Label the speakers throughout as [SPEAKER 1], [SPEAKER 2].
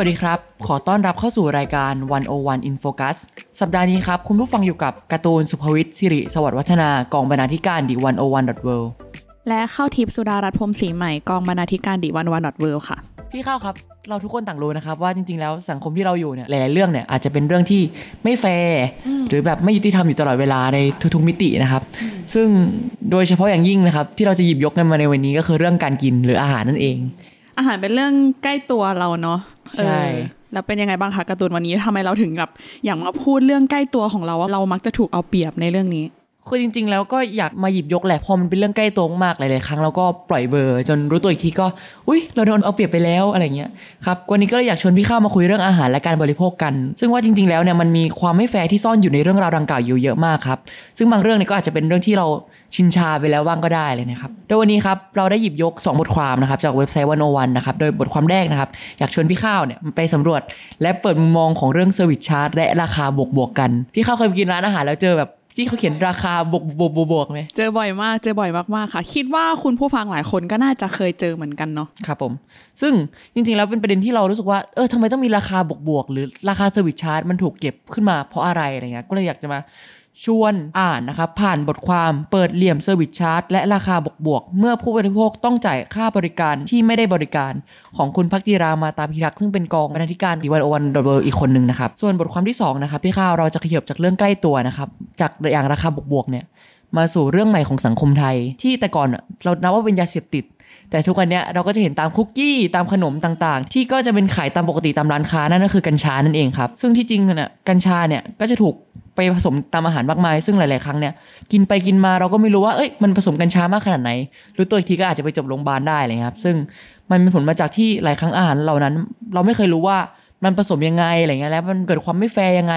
[SPEAKER 1] วั
[SPEAKER 2] สดีครับ ขอต้อนรับเข้าสู่รายการ 101 in Focus สัปดาห์นี้ครับ คุณผู้ฟังอยู่กับการ์ตูนสุภวิทย์สิริ สวัสดิ์วัฒนากองบรรณาธิการดี 101 world
[SPEAKER 3] และเข้าทิพย์สุดารัตน์พรหมศรีใหม่กองบรรณาธิการดีวันวันดอทเวค่ะ
[SPEAKER 2] พี่เข้าครับ เราทุกคนต่างรู้นะครับ ว่าจริงๆแล้วสังคมที่เราอยู่เนี่ยหลายๆเรื่องเนี่ยอาจจะเป็นเรื่องที่ไม่แฟร์หรือแบบไม่ยุติธรรมอยู่ตลอดเวลาในทุกๆมิตินะครับ ซึ่งโดยเฉพาะอย่างยิ่งนะครับที่เราจะหยิบยกกันมาในวันนี้ก็คือเรื่องการกินหรืออาหารนั่นเอง
[SPEAKER 3] อาหารเป็นเรื่องใกล้ตัวเราเนาะ
[SPEAKER 2] ใช่
[SPEAKER 3] แล้วเป็นยังไงบ้างคะการ์ตูนวันนี้ทำไมเราถึงแบบอย่างมาพูดเรื่องใกล้ตัวของเราว่าเรามักจะถูกเอาเปรียบในเรื่องนี้
[SPEAKER 2] คือจริง ๆ แล้วก็อยากมาหยิบยกแหละพอมันเป็นเรื่องใกล้ตัวมากหลายๆครั้งเราก็ปล่อยเบอร์ จนรู้ตัวอีกทีก็อุ้ยเราโดนเอาเปรียบไปแล้วอะไรเงี้ยครับวันนี้ก็เลยอยากชวนพี่ข้าวมาคุยเรื่องอาหารและการบริโภคกัน ซึ่งว่าจริง ๆ แล้วเนี่ยมันมีความไม่แฟร์ที่ซ่อนอยู่ในเรื่องราวดังกล่าวอยู่เยอะมากครับซึ่งบางเรื่องเนี่ยก็อาจจะเป็นเรื่องที่เราชินชาไปแล้วบ้างก็ได้เลยนะครับโดยวันนี้ครับเราได้หยิบยก 2 บทความนะครับจากเว็บไซต์ One O One นะครับโดยบทความแรกนะครับอยากชวนพี่ข้าวเนี่ยไปสำรวจ และเปิดมุมมองของเรื่อง service charge และราคาบวกๆกันพี่ข้าวเคยไปกินร้านอาหารแล้วเจอแบบ ที่เขาเขียนราคาบวกบวกบวกบวกไหม
[SPEAKER 3] เจอบ่อยมาก เจอบ่อยมากๆค่ะ คิดว่าคุณผู้ฟังหลายคนก็น่าจะเคยเจอเหมือนกันเนาะ
[SPEAKER 2] ครับผม ซึ่งจริงๆแล้วเป็นประเด็นที่เรารู้สึกว่าเออทำไมต้องมีราคาบวกๆหรือราคา service charge มันถูกเก็บขึ้นมาเพราะอะไรอะไรเงี้ยก็เลยอยากจะมา ชวนอ่านนะครับผ่านบทความเปิดเหลี่ยม service charge และราคาบวกๆเมื่อผู้บริโภคต้องจ่ายค่าบริการที่ไม่ได้บริการของคุณพักจิรามาตาพิรักษ์ซึ่งเป็นกองบรรณาธิการ The101.world อีกคนหนึ่งนะครับส่วนบทความที่สองนะครับพี่ข้าวเราจะขยับจากเรื่องใกล้ตัวนะครับจากอย่างราคาบวกๆเนี่ยมาสู่เรื่องใหม่ของสังคมไทย ที่แต่ก่อนเรานับว่าเป็นยาเสพติด แต่ทุกวันนี้เราก็จะเห็นตามคุกกี้ตามขนมต่างๆ ที่ก็จะเป็นขายตามปกติตามร้านค้านั่นก็คือกัญชานั่นเองครับ ซึ่งที่จริงเนี่ยกัญชาเนี่ยก็จะถูก ไปผสมตามอาหารมากมาย ซึ่งหลาย ๆ ครั้งเนี่ยกินไปกินมาเราก็ไม่รู้ว่าเอ้ยมันผสมกัญชามากขนาดไหนหรือตัวอีกทีก็อาจจะไปจบโรงพยาบาลได้เลยครับ ซึ่งมันเป็นผลมาจากที่หลายครั้งอาหารเหล่านั้น เราไม่เคยรู้ว่ามันผสมยังไงอะไรเงี้ยแล้วมันเกิดความไม่แฟร์ยังไง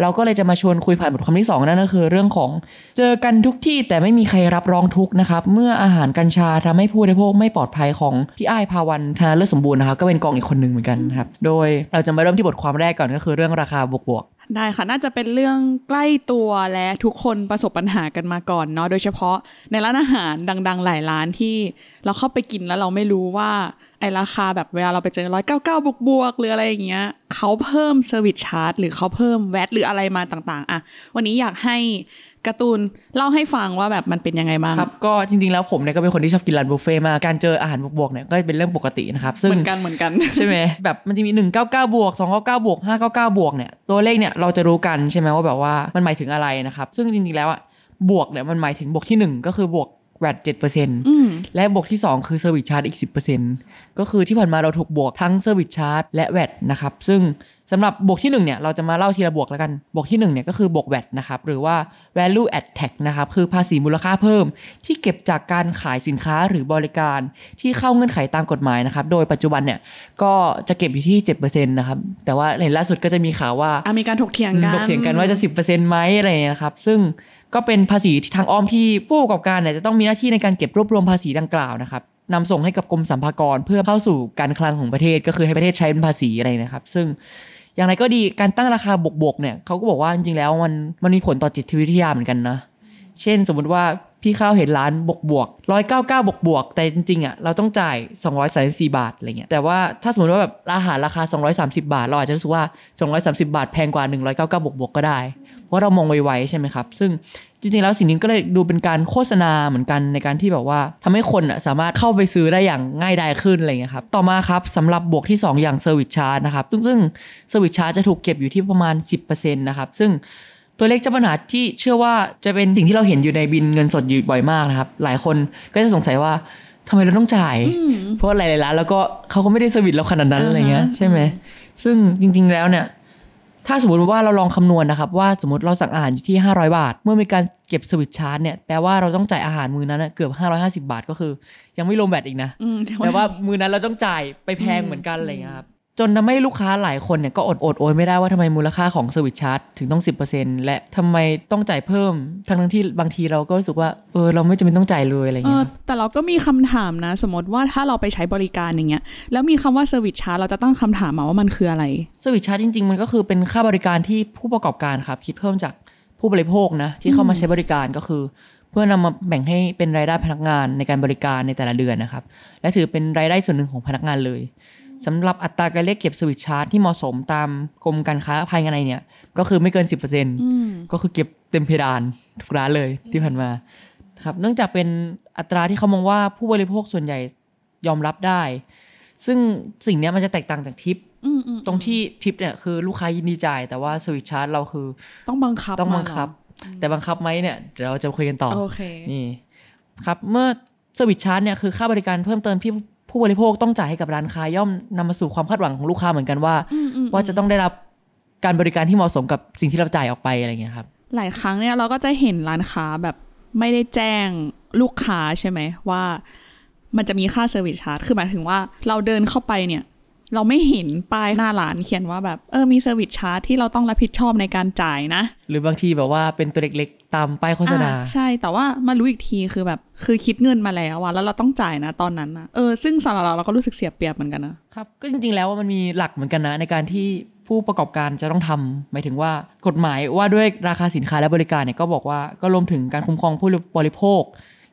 [SPEAKER 2] เราก็เลยจะมาชวนคุยผ่านบทความที่สองนั่นก็คือ เรื่องของเจอกันทุกที่แต่ไม่มีใครรับรองทุกนะครับ เมื่ออาหารกัญชาทำให้ผู้บริโภคไม่ปลอดภัยของพี่อ้ายภาวันธนาเลิศสมบูรณ์นะครับก็เป็นกองอีกคนหนึ่งเหมือนกันครับโดยเราจะมาเริ่มที่บทความแรกก่อนก็คือเรื่องราคาบวก
[SPEAKER 3] ได้ค่ะ น่าจะเป็นเรื่องใกล้ตัวและทุกคนประสบปัญหากันมาก่อนเนาะโดยเฉพาะในร้านอาหารดัง ๆ หลายร้านที่เราเข้าไปกินแล้วเราไม่รู้ว่า ไอ้ราคาแบบเวลาเราไปเจอร้อยเก้าเก้าบวกบวกๆหรืออะไรอย่างเงี้ยเขาเพิ่ม service charge หรือเขาเพิ่ม VAT หรืออะไรมาต่างๆ อะ วันนี้อยากให้ การ์ตูนเล่าให้ฟังว่าแบบมันเป็นยังไงบ้าง
[SPEAKER 2] ๆครับก็จริงๆแล้วผมเนี่ยก็เป็นคนที่ชอบกินร้านบุฟเฟ่ต์มากการเจออาหารบวกๆเนี่ยก็เป็นเรื่องปกตินะครับซึ่ง
[SPEAKER 3] เหมือนกันเหมือนกัน
[SPEAKER 2] ใช่ไหมแบบมันจะมี 199บวก299บวก599บวกเนี่ยตัวเลขเนี่ยเราจะรู้กันใช่ไหมว่าแบบว่ามันหมายถึงอะไรนะครับซึ่งจริงๆแล้วอะบวกเนี่ยมันหมายถึงบวกที่ 1 ก็คือบวก VAT เจ็ดเปอร์เซ็นต์และบวกที่ 2 คือ service charge อีก10%ก็คือที่ผ่านมาเราถูกบวกทั้ง service charge และ VAT นะครับ ซึ่ง สำหรับบวกที่1เนี่ยเราจะมาเล่าทีละบวกแล้วกัน บวกที่1เนี่ยก็คือบวก VAT นะครับหรือว่า value add tax นะครับคือภาษีมูลค่าเพิ่ม ที่เก็บจากการขายสินค้าหรือบริการที่เข้าเงื่อนไขตามกฎหมายนะครับโดยปัจจุบันเนี่ยก็จะเก็บอยู่ที่7%นะครับแต่ว่าเห็นล่าสุดก็จะมีข่าวว่า
[SPEAKER 3] อะมีการถกเถียงกัน
[SPEAKER 2] ถกเถียงกันว่าจะ 10%ไหมอะไรอย่างเงี้ยนะครับซึ่งก็เป็นภาษีที่ทางอ้อมที่ผู้ประกอบการเนี่ยจะต้องมีหน้าที่ในการเก็บรวบรวมภาษีดังกล่าวนะครับนำส่งให้กับกรมสรรพากรเพื่อเข้าสู่การคลังของประเทศก็คือให้ประเทศใช้เป็นภาษีอะไรนะครับ ซึ่ง อย่างไรก็ดีการตั้งราคาบวกๆเนี่ยเขาก็บอกว่าจริงๆแล้วมันมันมีผลต่อจิตวิทยาเหมือนกันนะ เช่นสมมติว่าพี่ข้าวเห็นร้านบวกบวกร้อยเก้าเก้าบวกบวกแต่จริงๆอะเราต้องจ่าย234บาทอะไรเงี้ยแต่ว่าถ้าสมมติว่าแบบอาหารราคา230บาท เราอาจจะรู้สึกว่า230บาทแพงกว่า199บวกบวกก็ได้ เพราะเรามองไวๆใช่ไหมครับ ซึ่งจริงๆแล้วสิ่งนี้ก็เลยดูเป็นการโฆษณาเหมือนกันในการที่แบบว่าทำให้คนอะสามารถเข้าไปซื้อได้อย่างง่ายดายขึ้นอะไรเงี้ยครับต่อมาครับสำหรับบวกที่ 2 อย่าง service charge นะครับซึ่งซึ่ง service charge จะถูกเก็บอยู่ที่ประมาณ 10%นะครับซึ่งตัวเลขเจ้าปัญหาที่เชื่อว่าจะเป็นสิ่งที่เราเห็นอยู่ในบิลเงินสดอยู่บ่อยมากนะครับ หลายคนก็จะสงสัยว่าทำไมเราต้องจ่าย เพราะหลายๆร้านแล้วก็เขาก็ไม่ได้ service เราขนาดนั้นอะไรเงี้ยใช่ไหมซึ่งจริง ๆแล้วเนี่ย ถ้าสมมติว่าเราลองคำนวณนะครับ ว่าสมมติเราสั่งอาหารอยู่ที่ 500 บาท เมื่อมีการเก็บ service charge เนี่ยแปลว่าเราต้องจ่ายอาหารมือนั้นนะเกือบ 550 บาทก็คือ ยังไม่รวม VAT อีกนะ
[SPEAKER 3] อืม
[SPEAKER 2] แปลว่ามือนั้นเราต้องจ่ายไปแพงเหมือนกันอะไรเงี้ยครับ จนทำให้ลูกค้าหลายคนเนี่ยก็อดโอดโอยไม่ได้ว่าทำไมมูลค่าของ service charge ถึงต้อง 10%และทำไมต้องจ่ายเพิ่ม ทั้งทั้งๆที่บางทีเราก็รู้สึกว่าเออเราไม่จำเป็นต้องจ่ายเลยอะไร
[SPEAKER 3] เอ
[SPEAKER 2] เงี้
[SPEAKER 3] อยแต่เราก็มีคำถามนะ สมมติว่าถ้าเราไปใช้บริการอย่างเงี้ยแล้วมีคำว่า service charge เราจะตั้งคำถามมาว่ามันคืออะไร
[SPEAKER 2] service charge จริง ๆ มันก็คือเป็นค่าบริการที่ผู้ประกอบการครับคิดเพิ่มจากผู้บริโภคนะที่เข้ามาใช้บริการก็คือ เพื่อนำมาแบ่งให้เป็นรายได้พนักงานในการบริการในแต่ละเดือนนะครับ และถือเป็นรายได้ส่วนหนึ่งของพนักงานเลย สำหรับอัตราการเรียกเก็บสวิตชาร์จที่เหมาะสมตามกรมการค้าภายในเนี่ย ก็คือไม่เกิน 10%ก็คือเก็บเต็มเพดานทุกร้านเลยที่ผ่านมาครับเนื่องจากเป็นอัตราที่เขามองว่าผู้บริโภคส่วนใหญ่ยอมรับได้ ซึ่งสิ่งเนี้ยมันจะแตกต่างจากทิป
[SPEAKER 3] อืมอืม
[SPEAKER 2] ตรงที่ทิปเนี่ยคือลูกค้ายินดีจ่าย แต่ว่าสวิตชาร์จเราคือ
[SPEAKER 3] ต้องบังคับ
[SPEAKER 2] ต้อง
[SPEAKER 3] มา
[SPEAKER 2] บังคับ แต่บังคับไหมเนี่ยเดี๋ยวเราจะคุยกันต่อ
[SPEAKER 3] เหรอโอเค
[SPEAKER 2] นี่ครับเมื่อ service charge เนี่ยคือค่าบริการเพิ่มเติมที่ ผู้บริโภคต้องจ่ายให้กับร้านค้าย่อมนำมาสู่ความคาดหวังของลูกค้าเหมือนกันว่า ว่าจะต้องได้รับการบริการที่เหมาะสมกับสิ่งที่เราจ่ายออกไปอะไรเงี้ยครับ
[SPEAKER 3] หลายครั้งเนี่ยเราก็จะเห็นร้านค้าแบบไม่ได้แจ้งลูกค้าใช่ไหมว่า มันจะมีค่า service charge คือหมายถึงว่าเราเดินเข้าไปเนี่ย เราไม่เห็นป้ายหน้าร้านเขียนว่าแบบเออมี service charge ที่เราต้องรับผิดชอบในการจ่ายนะ
[SPEAKER 2] หรือบางทีแบบว่าเป็นตัวเล็กๆ ตามป้ายโฆษณา
[SPEAKER 3] อ่ใช่แต่ว่ามารู้อีกทีคือแบบคือคิดเงินมาแล้วอะแล้วเราต้องจ่ายนะตอนนั้นนะเออซึ่งสำหรับเราเราก็รู้สึกเสียเปรียบเหมือนกันนะ
[SPEAKER 2] ครับก็จริงๆแล้วว่ามันมีหลักเหมือนกันนะในการที่ผู้ประกอบการจะต้องทำหมายถึงว่ากฎหมายว่าด้วยราคาสินค้าและบริการเนี่ยก็บอกว่าก็รวมถึงการคุ้มครองผู้บริโภค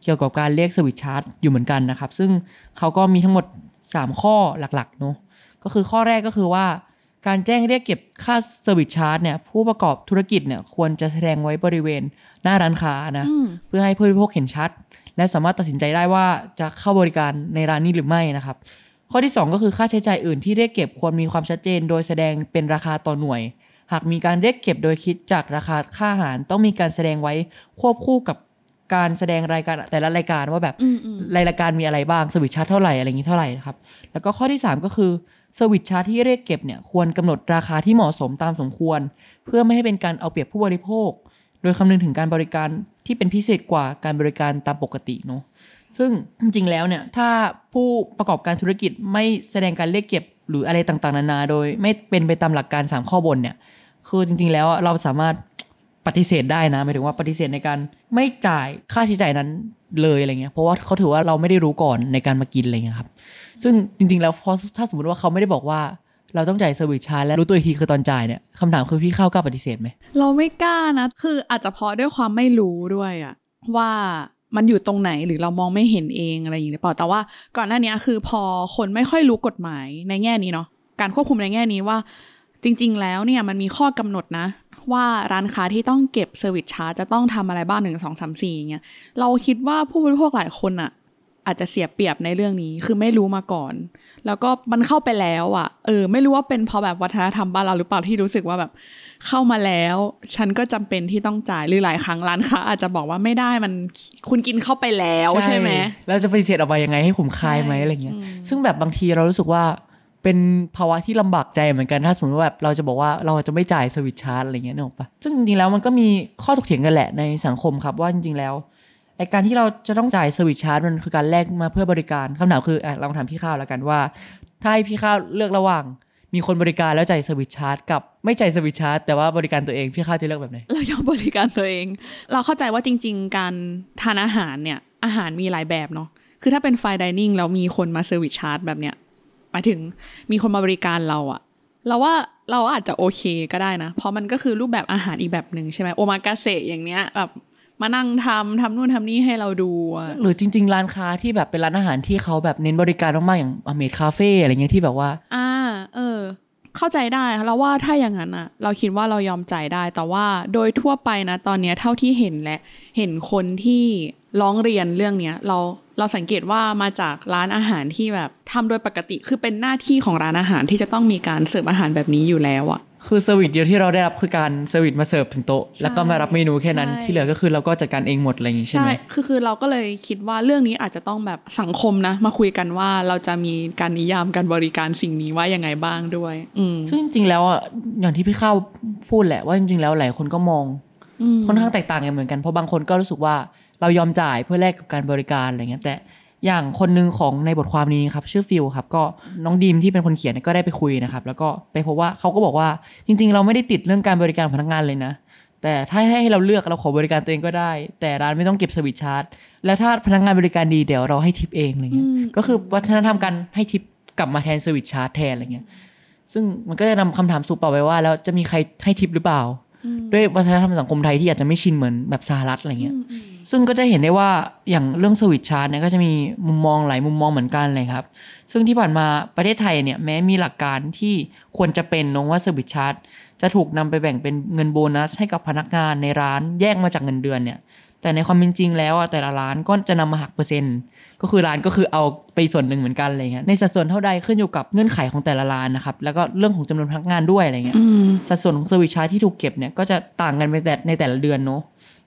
[SPEAKER 2] เกี่ยวกับการเรียกสวิตชาร์จอยู่เหมือนกันนะครับ ซึ่งเขาก็มีทั้งหมด 3 ข้อหลักๆเนาะ ก็คือข้อแรกก็คือว่า การแจ้งเรียกเก็บค่า service charge เนี่ยผู้ประกอบธุรกิจเนี่ยควรจะแสดงไว้บริเวณหน้าร้านค้านะเพื่อให้ผู้บริโภคเห็นชัด และสามารถตัดสินใจได้ว่าจะเข้าบริการในร้านนี้หรือไม่นะครับ ข้อที่ 2 ก็คือค่าใช้จ่ายอื่นที่เรียกเก็บควรมีความชัดเจน โดยแสดงเป็นราคาต่อหน่วย หากมีการเรียกเก็บโดยคิดจากราคาค่าอาหาร ต้องมีการแสดงไว้ควบคู่กับการแสดงรายการแต่ละรายการว่าแบบรายการมีอะไรบ้าง service charge เท่าไหร่อะไรอย่างนี้เท่าไหร่นะครับ แล้วก็ข้อที่ 3 ก็คือ สวิตชาร์ที่เรียกเก็บเนี่ยควรกำหนดราคาที่เหมาะสมตามสมควร เพื่อไม่ให้เป็นการเอาเปรียบผู้บริโภค โดยคำนึงถึงการบริการที่เป็นพิเศษกว่าการบริการตามปกติเนาะซึ่งจริงๆแล้วเนี่ยถ้าผู้ประกอบการธุรกิจไม่แสดงการเรียกเก็บหรืออะไรต่างๆ นานา โดยไม่เป็นไปตามหลักการ 3 ข้อบนเนี่ยคือจริงๆแล้วเราสามารถ ปฏิเสธได้นะหมายถึงว่าปฏิเสธในการไม่จ่ายค่าใช้จ่ายนั้นเลยอะไรเงี้ยเพราะว่าเขาถือว่าเราไม่ได้รู้ก่อนในการมากินอะไรเงี้ยครับ ซึ่งจริง ๆ แล้วพอถ้าสมมติว่าเขาไม่ได้บอกว่าเราต้องจ่ายเซอร์วิสชาร์จและรู้ตัวทีคือตอนจ่ายเนี่ยคำถามคือพี่เข้ากล้าปฏิเสธไหม
[SPEAKER 3] เราไม่กล้านะ คืออาจจะเพราะด้วยความไม่รู้ด้วยอะว่ามันอยู่ตรงไหนหรือเรามองไม่เห็นเองอะไรอย่างนี้หรือเปล่าแต่ว่าก่อนหน้านี้คือพอคนไม่ค่อยรู้กฎหมายในแง่นี้เนาะการควบคุมในแง่นี้ว่า จริง ๆ แล้วเนี่ยมันมีข้อกำหนดนะ ว่าร้านค้าที่ต้องเก็บเซอร์วิสชาร์จจะต้องทำอะไรบ้างหนึ่งสองสามสี่อย่างเงี้ยเราคิดว่าผู้บริโภคหลายคนอะอาจจะเสียเปรียบในเรื่องนี้คือไม่รู้มาก่อน แล้วก็มันเข้าไปแล้วอะเออ ไม่รู้ว่าเป็นเพราะแบบวัฒนธรรมบ้านเราหรือเปล่าที่รู้สึกว่าแบบ เข้ามาแล้ว ฉันก็จำเป็นที่ต้องจ่ายหรือหลายครั้งร้านค้าอาจจะบอกว่าไม่ได้มันคุณกินเข้าไปแล้วใช่ไหม
[SPEAKER 2] แล้วจะปฏิเสธออกมายังไงให้ผมคายไหมอะไรเงี้ย ซึ่งแบบบางทีเรารู้สึกว่า เป็นภาวะที่ลำบากใจเหมือนกันถ้าสมมติว่าแบบเราจะบอกว่าเราจะไม่จ่ายสวิตชาร์จอะไรเงี้ยนึกออกปะซึ่งจริงๆแล้วมันก็มีข้อถกเถียงกันแหละในสังคมครับว่าจริงๆแล้วไอการที่เราจะต้องจ่ายสวิตชาร์จมันคือการแลกมาเพื่อบริการคำถามคืออะเรามาถามพี่ข้าวแล้วกันว่า ถ้าให้พี่ข้าวเลือกระหว่าง มีคนบริการแล้วจ่ายสวิตชาร์จกับไม่จ่ายสวิตชาร์จแต่ว่าบริการตัวเองพี่ข้าวจะเลือกแบบไหน
[SPEAKER 3] เรายอมบริการตัวเอง เราเข้าใจว่าจริง ๆ การทานอาหารเนี่ยอาหารมีหลายแบบเนาะคือถ้าเป็น fine dining แล้วมีคนมา service charge แบบเนี้ย หมายถึงมีคนมาบริการเราอะเราว่าเราอาจจะโอเคก็ได้นะ เพราะมันก็คือรูปแบบอาหารอีกแบบหนึ่งใช่ไหมโอมากาเสะอย่างเนี้ยแบบมานั่งทำทำนู่นทำนี่ให้เราดูอะ
[SPEAKER 2] หรือจริง ๆ ร้านค้าที่แบบเป็นร้านอาหารที่เขาแบบเน้นบริการมากๆ อย่าง maid cafe อะไรเงี้ยที่แบบว่า
[SPEAKER 3] อ่า เออ เข้าใจได้ค่ะแล้วว่าถ้าอย่างนั้นอะเราคิดว่าเรายอมจ่ายได้ แต่ว่าโดยทั่วไปนะ ตอนเนี้ยเท่าที่เห็นและ เห็นคนที่ ร้องเรียนเรื่องเนี้ยเราเราสังเกตว่ามาจากร้านอาหารที่แบบทำโดยปกติคือเป็นหน้าที่ของร้านอาหารที่จะต้องมีการเสิร์ฟอาหารแบบนี้อยู่แล้วอะ
[SPEAKER 2] คือ service เดียวที่เราได้รับคือการ service มาเสิร์ฟถึงโต๊ะแล้วก็มารับเมนูแค่นั้น
[SPEAKER 3] ใช่
[SPEAKER 2] ที่เหลือก็คือเราก็จัดการเองหมดอะไรอย่างงี้ใช่ไหม
[SPEAKER 3] คือคือเราก็เลยคิดว่าเรื่องนี้อาจจะต้องแบบสังคมนะ มาคุยกันว่าเราจะมีการนิยามการบริการสิ่งนี้ว่ายังไงบ้างด้วยอืม
[SPEAKER 2] ซึ่งจริงๆแล้วอะอย่างที่พี่ข้าวพูดแหละว่าจริงๆแล้วหลายคนก็มองค่อนข้างแตกต่างกันเหมือนกันเพราะบางคนก็รู้สึกว่า เรายอมจ่ายเพื่อแลกกับการบริการอะไรเงี้ยแต่อย่างคนหนึ่งของในบทความนี้ครับชื่อฟิลครับก็น้องดีมที่เป็นคนเขียนเนยก็ได้ไปคุยนะครับแล้วก็ไปพบว่าเขาก็บอกว่าจริง ๆ เราไม่ได้ติดเรื่องการบริการพนักงานเลยนะ แต่ถ้าให้เราเลือกเราขอบริการตัวเองก็ได้ แต่ร้านไม่ต้องเก็บสวิตช์ชาร์จแล้วถ้าพนักงานบริการดีเดี๋ยวเราให้ทิปเองอะไรเงี้ยก็คือวัฒนธรรมการให้ทิปกลับมาแทน service charge แทนอะไรเงี้ยซึ่งมันก็จะนำคำถามสู่ต่อไปว่า แล้วจะมีใครให้ทิปหรือเปล่า ด้วยวัฒนธรรมสังคมไทยที่อาจจะไม่ชินเหมือนแบบสหรัฐอะไรเงี้ย ซึ่งก็จะเห็นได้ว่าอย่างเรื่อง service charge เนี่ยก็จะมีมุมมองหลายมุมมองเหมือนกันเลยครับ ซึ่งที่ผ่านมาประเทศไทยเนี่ยแม้มีหลักการที่ควรจะเป็นอะว่า service charge จะถูกนำไปแบ่งเป็นเงินโบนัสให้กับพนักงานในร้านแยกมาจากเงินเดือนเนี่ย แต่ในความเป็นจริงแล้วอะแต่ละร้านก็จะนำมาหักเปอร์เซ็นต์ ก็คือร้านก็คือเอาไปส่วนหนึ่งเหมือนกันอะไรเงี้ยในสัดส่วนเท่าใดขึ้นอยู่กับเงื่อนไขของแต่ละร้านนะครับแล้วก็เรื่องของจำนวนพนักงานด้วยอะไรเงี้ยสัดส่วนของสวิตช์ชาร์จที่ถูกเก็บเนี่ยก็จะต่างกันไปแต่ในแต่ละเดือนเนาะ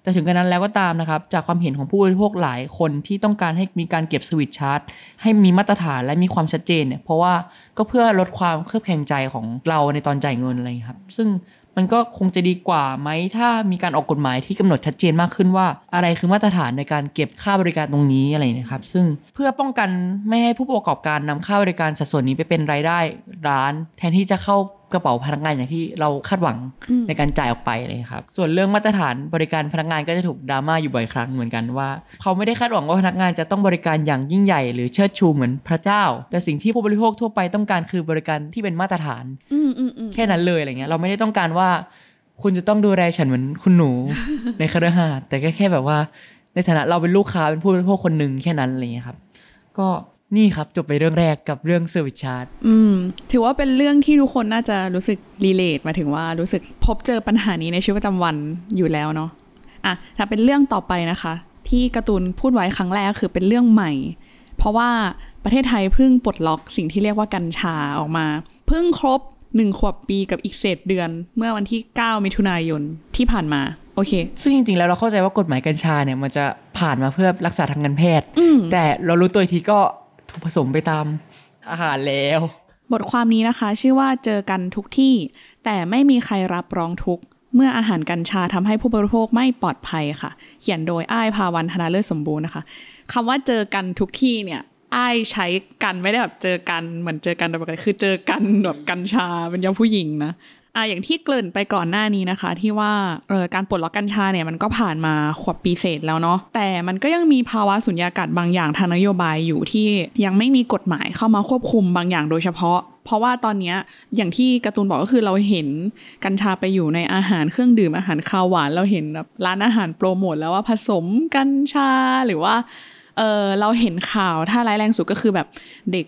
[SPEAKER 2] แต่ถึงกระนั้นแล้วก็ตามนะครับ จากความเห็นของผู้บริโภคหลายคนที่ต้องการให้มีการเก็บสวิตชาร์จให้มีมาตรฐานและมีความชัดเจนเนี่ยเพราะว่าก็เพื่อลดความเครือบแคลงใจของเราในตอนจ่ายเงินอะไรครับ ซึ่งมันก็คงจะดีกว่าไหมถ้ามีการออกกฎหมายที่กำหนดชัดเจนมากขึ้นว่า อะไรคือมาตรฐานในการเก็บค่าบริการตรงนี้อะไรนะครับ ซึ่งเพื่อป้องกันไม่ให้ผู้ประกอบการนำค่าบริการสัดส่วนนี้ไปเป็นรายได้ร้าน แทนที่จะเข้า ระเป๋าพนักงานอย่างที่เราคาดหวังในการจ่ายออกไปเลยครับ ส่วนเรื่องมาตรฐานบริการพนักงานก็จะถูกดราม่าอยู่บ่อยครั้งเหมือนกันว่า เขาไม่ได้คาดหวังว่าพนักงานจะต้องบริการอย่างยิ่งใหญ่หรือเชิดชูเหมือนพระเจ้า แต่สิ่งที่ผู้บริโภคทั่วไปต้องการคือบริการที่เป็นมาตรฐาน
[SPEAKER 3] อืมอืมอืม
[SPEAKER 2] แค่นั้นเลยอะไรเงี้ยเราไม่ได้ต้องการว่า คุณจะต้องดูแลฉันเหมือนคุณหนูในคฤหาสน์แต่ก็แค่แบบว่า ในฐานะเราเป็นลูกค้าเป็นผู้บริโภคคนหนึ่งแค่นั้นอะไรเงี้ยครับ ก็ นี่ครับจบไปเรื่องแรกกับเรื่องเซอร์วิสชาร์จ
[SPEAKER 3] อืม ถือว่าเป็นเรื่องที่ทุกคนน่าจะรู้สึกรีเลทมาถึงว่ารู้สึกพบเจอปัญหานี้ในชีวิตประจำวันอยู่แล้วเนาะอะถ้าเป็นเรื่องต่อไปนะคะ ที่การ์ตูนพูดไว้ครั้งแรกคือเป็นเรื่องใหม่ เพราะว่าประเทศไทยเพิ่งปลดล็อกสิ่งที่เรียกว่ากัญชาออกมาเพิ่งครบหนึ่งขวบปีกับอีกเศษเดือน เมื่อวันที่ 9 มิถุนายนที่ผ่านมาโอเค
[SPEAKER 2] ซึ่งจริงๆ แล้วเราเข้าใจว่ากฎหมายกัญชาเนี่ยมันจะผ่านมาเพื่อรักษาทางการแพทย์
[SPEAKER 3] อืม
[SPEAKER 2] แต่เรารู้ตัวอีกทีก็ถูก ผสมไปตามอาหารแล้ว
[SPEAKER 3] บทความนี้นะคะ ชื่อว่าเจอกันทุกที่ แต่ไม่มีใครรับร้องทุก เมื่ออาหารกัญชาทำให้ผู้บริโภคไม่ปลอดภัยค่ะ เขียนโดยอ้ายภาวันธนาเลิศสมบูรณ์นะคะคำว่าเจอกันทุกที่เนี่ยอ้ายใช้กันไม่ได้แบบเจอกันเหมือนเจอกันแบบปกติคือเจอกันแบบกัญชาเป็นยาผู้หญิงนะ อะอย่างที่เกริ่นไปก่อนหน้านี้นะคะ ที่ว่าเออการปลดล็อกกัญชาเนี่ยมันก็ผ่านมาขวบปีเศษแล้วเนาะแต่มันก็ยังมีภาวะสุญญากาศบางอย่างทางนโยบายอยู่ที่ยังไม่มีกฎหมายเข้ามาควบคุมบางอย่างโดยเฉพาะ เพราะว่าตอนนี้อย่างที่การ์ตูนบอกก็คือเราเห็นกัญชาไปอยู่ในอาหารเครื่องดื่มอาหารคาวหวานเราเห็นแบบร้านอาหารโปรโมทแล้วว่าผสมกัญชาหรือว่าเออเราเห็นข่าวถ้าร้ายแรงสุดก็คือแบบเด็ก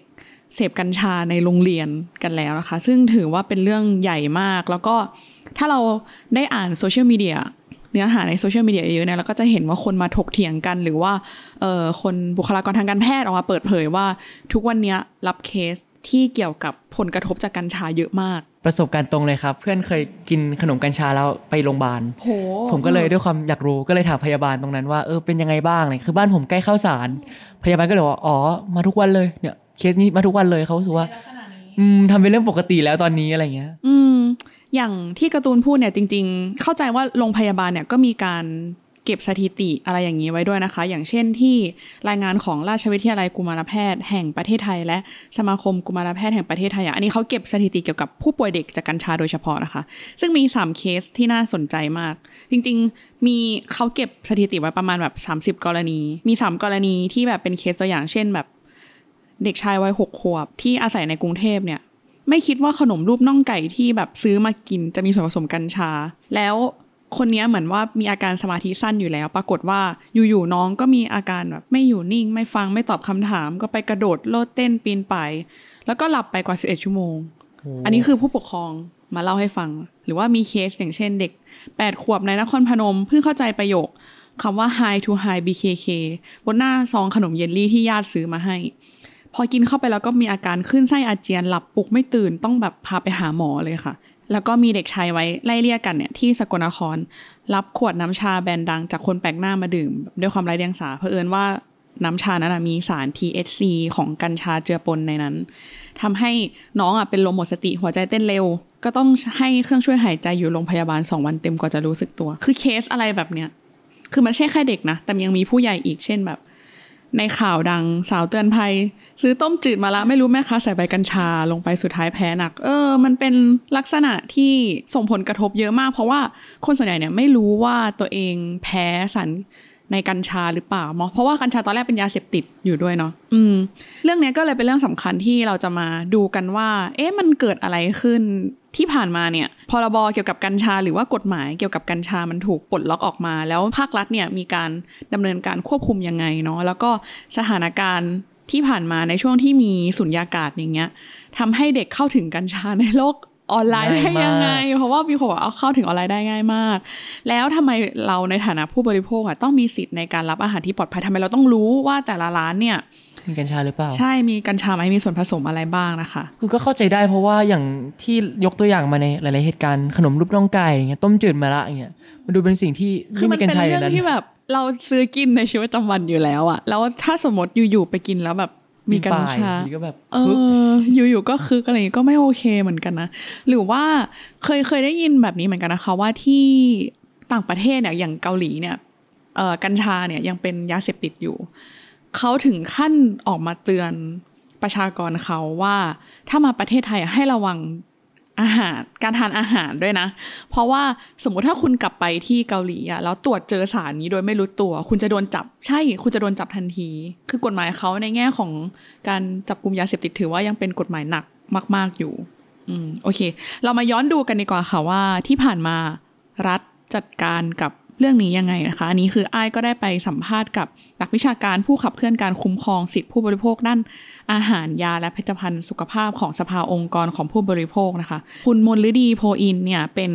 [SPEAKER 3] เสพกัญชาในโรงเรียนกันแล้วนะคะ ซึ่งถือว่าเป็นเรื่องใหญ่มาก แล้วก็ถ้าเราได้อ่านโซเชียลมีเดียเนื้อหาในโซเชียลมีเดียเยอะๆเนี่ยเราก็จะเห็นว่าคนมาถกเถียงกัน หรือว่าเอ่อคนบุคลากรทางการแพทย์ออกมาเปิดเผยว่า ทุกวันเนี้ยรับเคสที่เกี่ยวกับผลกระทบจากกัญชาเยอะมาก
[SPEAKER 2] ประสบการณ์ตรงเลยครับ เพื่อนเคยกินขนมกัญชาแล้วไปโรงพยาบาล
[SPEAKER 3] โห
[SPEAKER 2] ผมก็เลยด้วยความอยากรู้ก็เลยถามพยาบาลตรงนั้นว่าเออเป็นยังไงบ้างเลยคือบ้านผมใกล้ข้าวสาร พยาบาลก็เลยบอกว่าอ๋อมาทุกวันเลยเนี่ย เคสนี้มาทุกวันเลยเขารู้สึกว่าอืมทำเป็นเรื่องปกติแล้วตอนนี้อะไรเงี้ย
[SPEAKER 3] อืม อย่างที่การ์ตูนพูดเนี่ยจริง ๆ เข้าใจว่าโรงพยาบาลเนี่ยก็มีการเก็บสถิติอะไรอย่างนี้ไว้ด้วยนะคะ อย่างเช่นที่รายงานของราชวิทยาลัยกุมารแพทย์แห่งประเทศไทย และสมาคมกุมารแพทย์แห่งประเทศไทยอะอันนี้เขาเก็บสถิติเกี่ยวกับผู้ป่วยเด็กจากกัญชาโดยเฉพาะนะคะ ซึ่งมี 3 เคสที่น่าสนใจมาก จริง ๆ มีเขาเก็บสถิติไว้ประมาณแบบ 30 กรณี มี 3 กรณีที่แบบเป็นเคสตัวอย่างเช่นแบบ เด็กชายวัยหกขวบที่อาศัยในกรุงเทพเนี่ยไม่คิดว่าขนมรูปน่องไก่ที่แบบซื้อมากินจะมีส่วนผสมกัญชา แล้วคนนี้เหมือนว่ามีอาการสมาธิสั้นอยู่แล้ว ปรากฏว่าอยู่ๆน้องก็มีอาการแบบไม่อยู่นิ่ง ไม่ฟังไม่ตอบคำถาม ก็ไปกระโดดโลดเต้นปีนป่ายแล้วก็หลับไปกว่า 11 ชั่วโมง อันนี้คือผู้ปกครองมาเล่าให้ฟัง หรือว่ามีเคสอย่างเช่นเด็ก 8 ขวบในนครพนม เพิ่งเข้าใจประโยคคำว่า high to high BKK บนหน้าซองขนมเยลลี่ที่ญาติซื้อมาให้ อกินเข้าไปแล้วก็มีอาการขึ้นไส้อาเจียนหลับปลุกไม่ตื่นต้องแบบพาไปหาหมอเลยค่ะ แล้วก็มีเด็กชายไว้ไล่เลี่ยกันเนี่ยที่สกลนคร รับขวดน้ำชาแบรนด์ดังจากคนแปลกหน้ามาดื่ม ด้วยความไร้เดียงสาเผอิญว่าน้ำชานั้นมีสาร THC ของกัญชาเจือปนในนั้นทำให้น้องอะเป็นลมหมดสติหัวใจเต้นเร็ว ก็ต้องให้เครื่องช่วยหายใจอยู่โรงพยาบาล 2 วันเต็มกว่าจะรู้สึกตัว คือเคสอะไรแบบเนี้ยคือมันไม่ใช่แค่เด็กนะ แต่ยังมีผู้ใหญ่อีกเช่นแบบ ในข่าวดังสาวเตือนภัย ซื้อต้มจืดมาละไม่รู้แม่ค้าใส่ใบกัญชาลงไปสุดท้ายแพ้หนัก เออ มันเป็นลักษณะที่ส่งผลกระทบเยอะมาก เพราะว่าคนส่วนใหญ่เนี่ยไม่รู้ว่าตัวเองแพ้สารในกัญชาหรือเปล่าเพราะว่ากัญชาตอนแรกเป็นยาเสพติดอยู่ด้วยเนาะอืม เรื่องนี้ก็เลยเป็นเรื่องสำคัญที่เราจะมาดูกันว่า เอ๊ะมันเกิดอะไรขึ้น ที่ผ่านมาเนี่ยพรบเกี่ยวกับกัญชา หรือว่ากฎหมายเกี่ยวกับกัญชามันถูกปลดล็อกออกมา แล้วภาครัฐเนี่ยมีการดำเนินการควบคุมยังไงเนาะแล้วก็สถานการณ์ที่ผ่านมาในช่วงที่มีสุญญากาศอย่างเงี้ยทำให้เด็กเข้าถึงกัญชาในโลกออนไลน์ได้ยังไง เพราะว่ามีคนบอกเอาเข้าถึงออนไลน์ได้ง่ายมาก แล้วทำไมเราในฐานะผู้บริโภคอะต้องมีสิทธิ์ในการรับอาหารที่ปลอดภัยทำไมเราต้องรู้ว่าแต่ละร้านเนี่ย
[SPEAKER 2] มีกัญชาหรือเปล่า
[SPEAKER 3] ใช่มีกัญชาไหมมีส่วนผสมอะไรบ้างนะคะ
[SPEAKER 2] คือก็เข้าใจได้เพราะว่าอย่างที่ยกตัวอย่างมาในหลาย ๆ เหตุการณ์ขนมรูปน่องไก่อย่างเงี้ยต้มจืดมาละอย่างเงี้ยมันดูเป็นสิ่งที่
[SPEAKER 3] คือ
[SPEAKER 2] ไม่
[SPEAKER 3] มั
[SPEAKER 2] มี
[SPEAKER 3] น
[SPEAKER 2] กัญ
[SPEAKER 3] เป็น
[SPEAKER 2] ชาอ
[SPEAKER 3] เรื่
[SPEAKER 2] ย่า
[SPEAKER 3] องง
[SPEAKER 2] นั้น
[SPEAKER 3] ที่แบบเราซื้อกินในชีวิตประจำวันอยู่แล้วอะแล้วถ้าสมมติอยู่ ๆ ไปกินแล้วแบบมีกัญชา
[SPEAKER 2] ป่ยอยู่ดีก็แบบ
[SPEAKER 3] เอ
[SPEAKER 2] คึก
[SPEAKER 3] ออยู่ๆก็คืออะไรอย่างงี้ก็ไม่โอเคเหมือนกันนะ หรือว่าเคยเคยได้ยินแบบนี้เหมือนกันนะคะ ว่าที่ต่างประเทศเนี่ยอย่างเกาหลีเนี่ยเอ่อกัญชาเนี่ยยังเป็นยาเสพติดอยู่ เขาถึงขั้นออกมาเตือนประชากรเขาว่า ถ้ามาประเทศไทยให้ระวังอาหารการทานอาหารด้วยนะ เพราะว่าสมมุติถ้าคุณกลับไปที่เกาหลีอะแล้วตรวจเจอสารนี้โดยไม่รู้ตัว คุณจะโดนจับใช่ คุณจะโดนจับทันที คือกฎหมายเขาในแง่ของการจับกลุ่มยาเสพติดถือว่ายังเป็นกฎหมายหนักมาก ๆอยู่ อืมโอเค เรามาย้อนดูกันดีกว่าค่ะว่าที่ผ่านมารัฐจัดการกับ เรื่องนี้ยังไงนะคะ อันนี้คือไอ้ก็ได้ไปสัมภาษณ์กับนักวิชาการผู้ขับเคลื่อนการคุ้มครองสิทธิผู้บริโภคด้านอาหารยาและผลิตภัณฑ์สุขภาพของสภาองค์กรของผู้บริโภคนะคะ คุณมนฤดีโพอินเนี่ยเป็น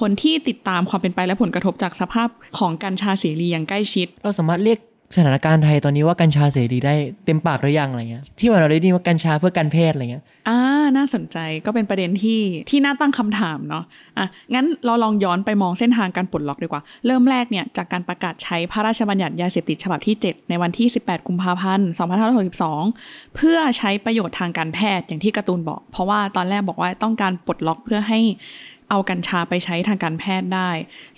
[SPEAKER 3] คนที่ติดตามความเป็นไปและผลกระทบจากสภาพของกัญชาเสรีอย่างใกล้ชิด
[SPEAKER 2] เราสามารถเรียก สถานการณ์ไทยตอนนี้ว่ากัญชาเสรีได้เต็มปากหรือยังอะไรเงี้ยที่ว่าเราได้ยินว่ากัญชาเพื่อการแพทย์อะไรเงี้ย
[SPEAKER 3] อ่าน่าสนใจก็เป็นประเด็นที่ที่น่าตั้งคำถามเนาะอะงั้นเราลองย้อนไปมองเส้นทางการปลดล็อกดีกว่า เริ่มแรกเนี่ยจากการประกาศใช้พระราชบัญญัติยาเสพติดฉบับที่ 7 ในวันที่ 18 กุมภาพันธ์ 2562 เพื่อใช้ประโยชน์ทางการแพทย์อย่างที่การ์ตูนบอก เพราะว่าตอนแรกบอกว่าต้องการปลดล็อกเพื่อให้ เอากัญชาไปใช้ทางการแพทย์ได้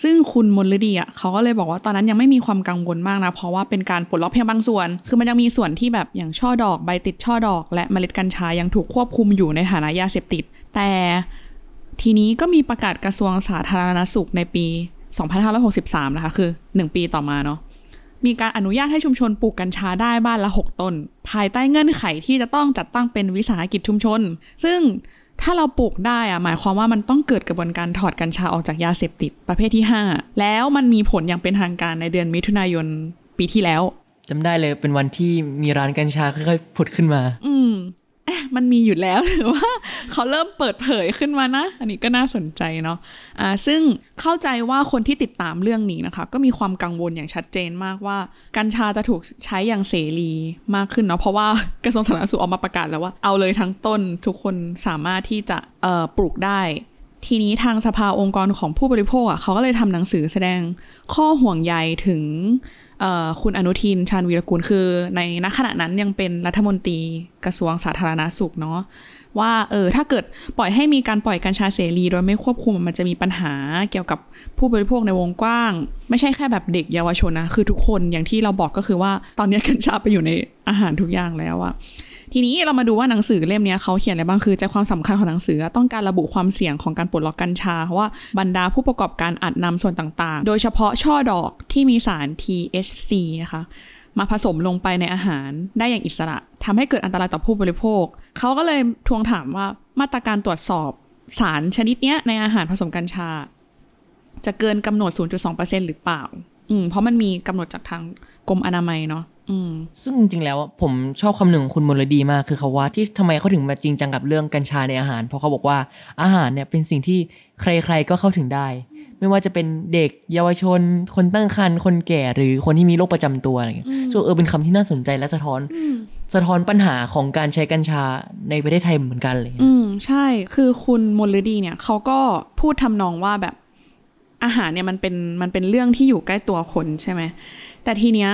[SPEAKER 3] ซึ่งคุณมนฤดีอะเขาก็เลยบอกว่าตอนนั้นยังไม่มีความกังวลมากนะ เพราะว่าเป็นการปลดล็อกเพียงบางส่วน คือมันยังมีส่วนที่แบบอย่างช่อดอกใบติดช่อดอก และเมล็ดกัญชายังถูกควบคุมอยู่ในฐานะยาเสพติด แต่ทีนี้ก็มีประกาศกระทรวงสาธารณสุขในปี 2563 นะคะ คือ 1 ปีต่อมาเนาะมีการอนุญาตให้ชุมชนปลูกกัญชาได้บ้านละ 6 ต้น ภายใต้เงื่อนไขที่จะต้องจัดตั้งเป็นวิสาหกิจชุมชน ซึ่ง ถ้าเราปลูกได้อะหมายความว่ามันต้องเกิดกระบวนการถอดกัญชาออกจากยาเสพติดประเภทที่ 5 แล้วมันมีผลอย่างเป็นทางการในเดือนมิถุนายนปีที่แล้ว
[SPEAKER 2] จำได้เลยเป็นวันที่มีร้านกัญชาค่อยๆผุดขึ้นมา
[SPEAKER 3] อืมเอ๊ะ มันมีอยู่แล้วหรือว่าเขาเริ่มเปิดเผยขึ้นมานะ อันนี้ก็น่าสนใจเนาะอ่าซึ่งเข้าใจว่าคนที่ติดตามเรื่องนี้นะคะ ก็มีความกังวลอย่างชัดเจนมากว่า กัญชาจะถูกใช้อย่างเสรีมากขึ้นเนาะเพราะว่ากระทรวงสาธารณสุขออกมาประกาศแล้วว่าเอาเลยทั้งต้นทุกคนสามารถที่จะเอ่อปลูกได้ ทีนี้ทางสภาองค์กรของผู้บริโภคอะเขาก็เลยทำหนังสือแสดงข้อห่วงใยถึงคุณอนุทินชาญวีรกูลคือ ในณขณะนั้นยังเป็นรัฐมนตรีกระทรวงสาธารณาสุขเนาะว่าเออถ้าเกิดปล่อยให้มีการปล่อยกัญชาเสรี โดยไม่ควบคุมมันจะมีปัญหาเกี่ยวกับผู้บริโภคในวงกว้าง ไม่ใช่แค่แบบเด็กเยาวชนนะ คือทุกคนอย่างที่เราบอกก็คือว่าตอนนี้กัญชาไปอยู่ในอาหารทุกอย่างแล้วอะ ทีนี้เรามาดูว่าหนังสือเล่มนี้เขาเขียนอะไรบ้างคือใจความสำคัญของหนังสือต้องการระบุความเสี่ยงของการปลดล็อกกัญชาเพราะว่าบรรดาผู้ประกอบการอาจนำส่วนต่างๆ โดยเฉพาะช่อดอกที่มีสาร THC นะคะมาผสมลงไปในอาหารได้อย่างอิสระทำให้เกิดอันตรายต่อผู้บริโภค เขาก็เลยทวงถามว่ามาตรการตรวจสอบสารชนิดเนี้ยในอาหารผสมกัญชา จะเกินกำหนด 0.2%หรือเปล่า อืมเพราะมันมีกำหนดจากทางกรมอนามัยเนาะ
[SPEAKER 2] ซึ่งจริงๆแล้วอะผมชอบคำหนึ่งของคุณมลดีมากคือเขาว่าที่ทำไมเขาถึงมาจริงจังกับเรื่องกัญชาในอาหาร เพราะเขาบอกว่าอาหารเนี่ยเป็นสิ่งที่ใครๆก็เข้าถึงได้ ไม่ว่าจะเป็นเด็กเยาวชน คนตั้งครรภ์คนแก่หรือคนที่มีโรคประจำตัวอะไรเงี้ยซึ่งเออเป็นคำที่น่าสนใจและสะท้อน สะท้อนปัญหาของการใช้กัญชาในประเทศไทยเหมือนกันเลย
[SPEAKER 3] อืมใช่คือคุณมลฤดีเนี่ยเขาก็พูดทำนองว่าแบบอาหารเนี่ยมันเป็นมันเป็นเรื่องที่อยู่ใกล้ตัวคนใช่ไหมแต่ทีเนี้ย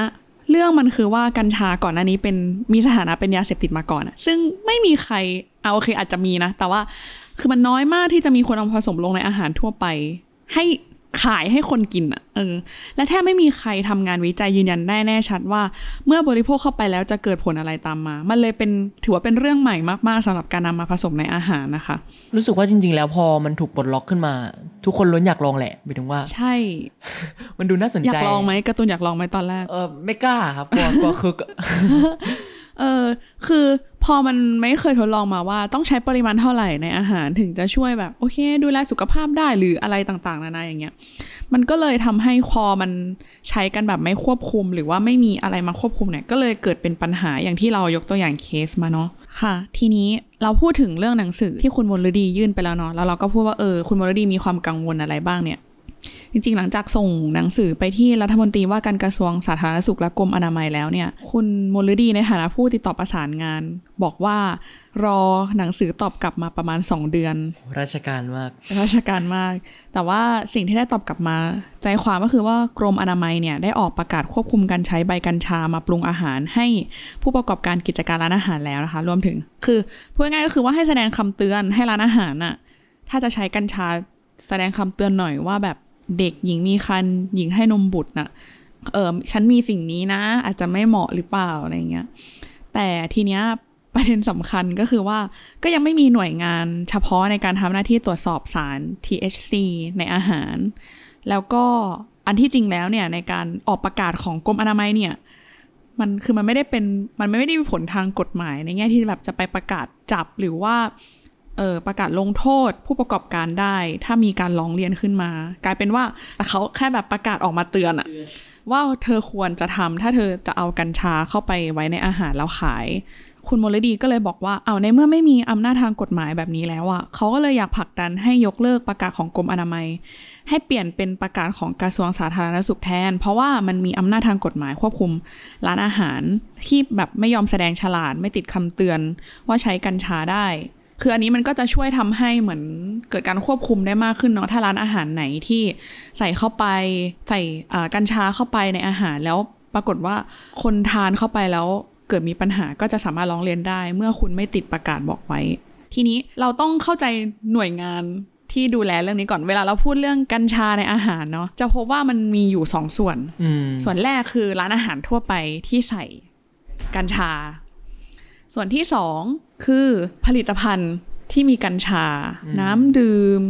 [SPEAKER 3] เรื่องมันคือว่ากัญชาก่อนหน้านี้เป็นมีสถานะเป็นยาเสพติดมาก่อนอะซึ่งไม่มีใครเอาโอเคอาจจะมีนะ แต่ว่าคือมันน้อยมากที่จะมีคนเอามาผสมลงในอาหารทั่วไป ให้ ขายให้คนกินอะเออและแทบไม่มีใครทำงานวิจัยยืนยันได้แน่ชัดว่า เมื่อบริโภคเข้าไปแล้วจะเกิดผลอะไรตามมา มันเลยเป็นถือว่าเป็นเรื่องใหม่มาก ๆสำหรับการนำมาผสมในอาหารนะคะ
[SPEAKER 2] รู้สึกว่าจริง ๆ แล้วพอมันถูกปลดล็อกขึ้นมา ทุกคนล้วนอยากลองแหละหมายถึงว่า
[SPEAKER 3] ใช่
[SPEAKER 2] มันดูน่าสน
[SPEAKER 3] อยา
[SPEAKER 2] ใจ
[SPEAKER 3] กลองไหมการ์ตูนอยากลองไหมตอนแรก
[SPEAKER 2] เออไม่กล้าครับกลัวกลัวคือ
[SPEAKER 3] เออคือ พอมันไม่เคยทดลองมาว่าต้องใช้ปริมาณเท่าไหร่ในอาหารถึงจะช่วยแบบโอเค ดูแลสุขภาพได้หรืออะไรต่างๆ นานาอย่างเงี้ยมันก็เลยทำให้คอมันใช้กันแบบไม่ควบคุม หรือว่าไม่มีอะไรมาควบคุมเนี่ยก็เลยเกิดเป็นปัญหาอย่างที่เรายกตัวอย่างเคสมาเนาะค่ะ ทีนี้เราพูดถึงเรื่องหนังสือที่คุณมลดียื่นไปแล้วเนาะแล้วเราก็พูดว่าเออคุณมลดีมีความกังวลอะไรบ้างเนี่ย จริงๆ หลังจากส่งหนังสือไปที่รัฐมนตรีว่าการกระทรวงสาธารณสุขและกรมอนามัยแล้วเนี่ย คุณมลฤดีในฐานะผู้ติดต่อประสานงาน บอกว่ารอหนังสือตอบกลับมาประมาณ 2 เดือน
[SPEAKER 2] ราชการมาก
[SPEAKER 3] ราชการมาก แต่ว่าสิ่งที่ได้ตอบกลับมา ใจความก็คือว่ากรมอนามัยเนี่ยได้ออกประกาศควบคุมการใช้ใบกัญชามาปรุงอาหาร ให้ผู้ประกอบการกิจการร้านอาหารแล้วนะคะ รวมถึง คือพูดง่ายๆก็คือว่าให้แสดงคำเตือนให้ร้านอาหารน่ะถ้าจะใช้กัญชาแสดงคำเตือนหน่อยว่าแบบ เด็กหญิงมีคันหญิงให้นมบุตรน่ะเออฉันมีสิ่งนี้นะ อาจจะไม่เหมาะหรือเปล่าอะไรเงี้ยแต่ทีเนี้ยประเด็นสำคัญก็คือว่าก็ยังไม่มีหน่วยงานเฉพาะในการทำหน้าที่ตรวจสอบสาร THC ในอาหาร แล้วก็อันที่จริงแล้วเนี่ยในการออกประกาศของกรมอนามัยเนี่ยมันคือมันไม่ได้เป็นมันไม่ได้มีผลทางกฎหมายในแง่ที่แบบจะไปประกาศจับหรือว่า ประกาศลงโทษผู้ประกอบการได้ ถ้ามีการร้องเรียนขึ้นมา กลายเป็นว่าแต่เขาแค่แบบประกาศออกมาเตือนอะว่าเธอควรจะทำถ้าเธอจะเอากัญชาเข้าไปไว้ในอาหารแล้วขาย คุณโมลดีก็เลยบอกว่าเอาในเมื่อไม่มีอำนาจทางกฎหมายแบบนี้แล้วอะ่ะเขาก็เลยอยากผลักดันให้ยกเลิกประกาศของกรมอนามัย ให้เปลี่ยนเป็นประกาศของกระทรวงสาธารณสุขแทน เพราะว่ามันมีอำนาจทางกฎหมายควบคุมร้านอาหารที่แบบไม่ยอมแสดงฉลาดไม่ติดคำเตือนว่าใช้กัญชาได้ คืออันนี้มันก็จะช่วยทำให้เหมือนเกิดการควบคุมได้มากขึ้นเนาะถ้าร้านอาหารไหนที่ใส่เข้าไปใส่อ่ากัญชาเข้าไปในอาหารแล้วปรากฏว่าคนทานเข้าไปแล้วเกิดมีปัญหาก็จะสามารถร้องเรียนได้ เมื่อคุณไม่ติดประกาศบอกไว้ ทีนี้เราต้องเข้าใจหน่วยงานที่ดูแลเรื่องนี้ก่อนเวลาเราพูดเรื่องกัญชาในอาหารเนาะจะพบว่ามันมีอยู่สองส่วน
[SPEAKER 2] อืม
[SPEAKER 3] ส่วนแรกคือร้านอาหารทั่วไปที่ใส่กัญชา ส่วนที่สอง คือผลิตภัณฑ์ที่มีกัญชา น้ำดื่ม